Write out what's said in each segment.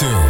to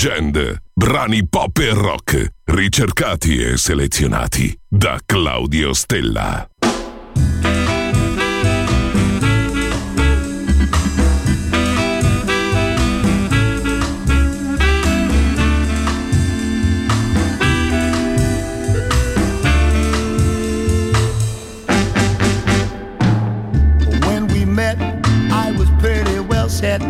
Legend. Brani pop e rock, ricercati e selezionati da Claudio Stella. When we met, I was pretty well set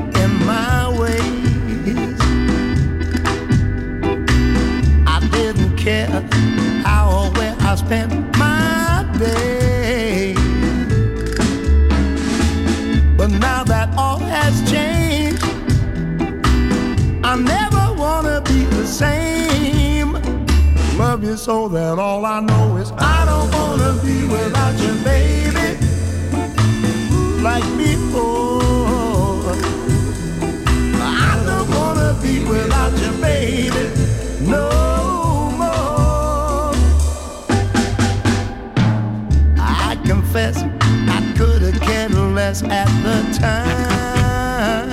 spent my day. But now that all has changed, I never wanna be the same. Love you so that all I know is I don't wanna be without you, baby like before. I don't wanna be without you, baby, no confess I could have cared less at the time.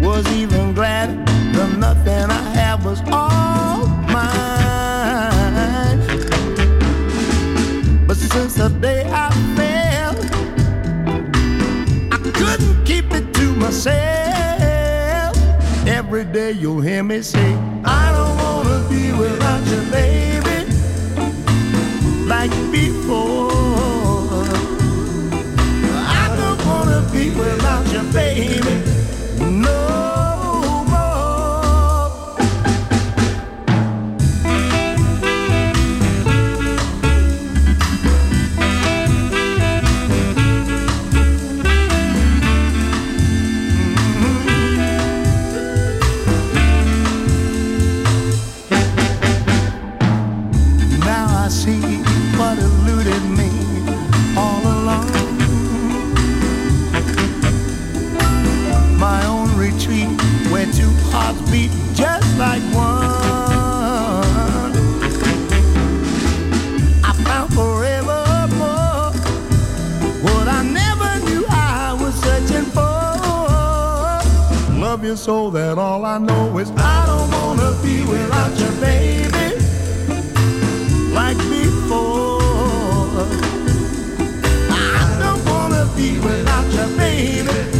Was even glad the nothing I had was all mine. But since the day I fell, I couldn't keep it to myself. Every day you'll hear me say, I don't wanna be without you, baby, like before. I don't wanna be without you, baby, you so that all I know is I don't wanna be without you, baby like before. I don't wanna be without you, baby,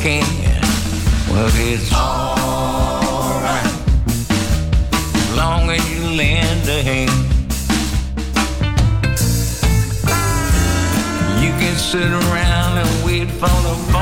king. Well, it's alright, long as you lend a hand. You can sit around and wait for the.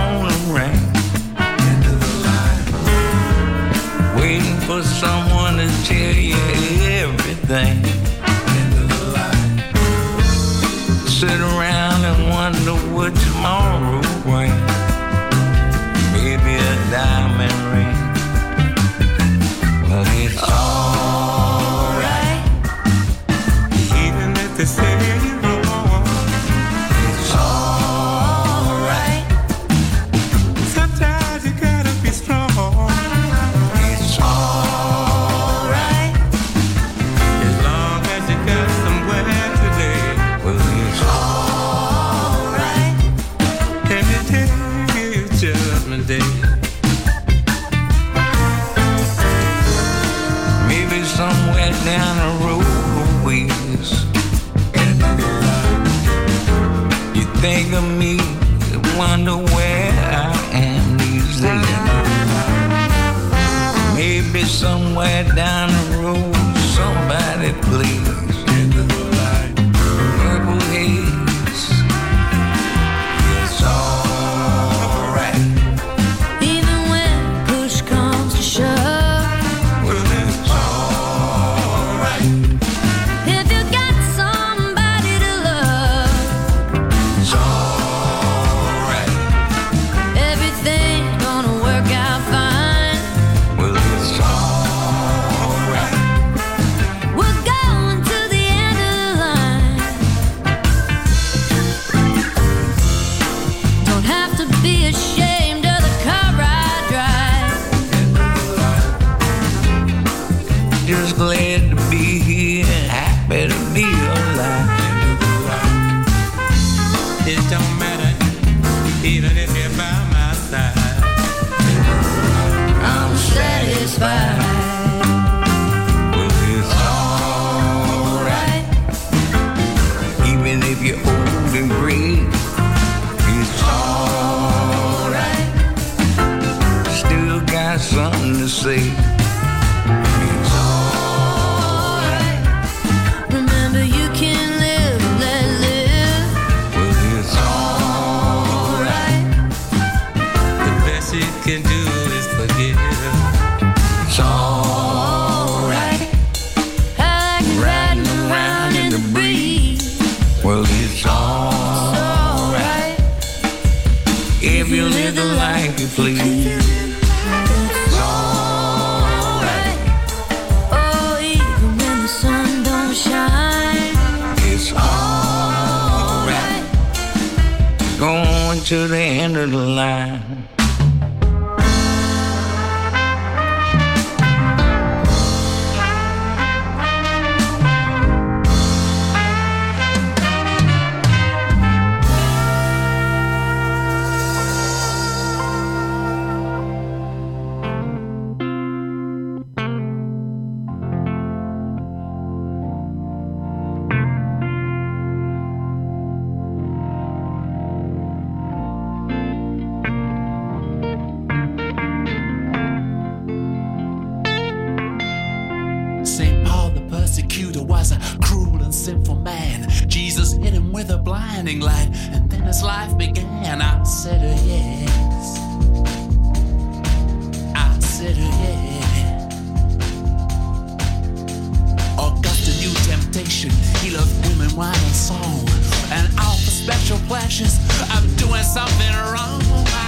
with a blinding light. And then as life began, I said, a yes. I said, oh, a yeah. Augusta new temptation. He loved women, wine, and song. And all the special pleasures, I'm doing something wrong.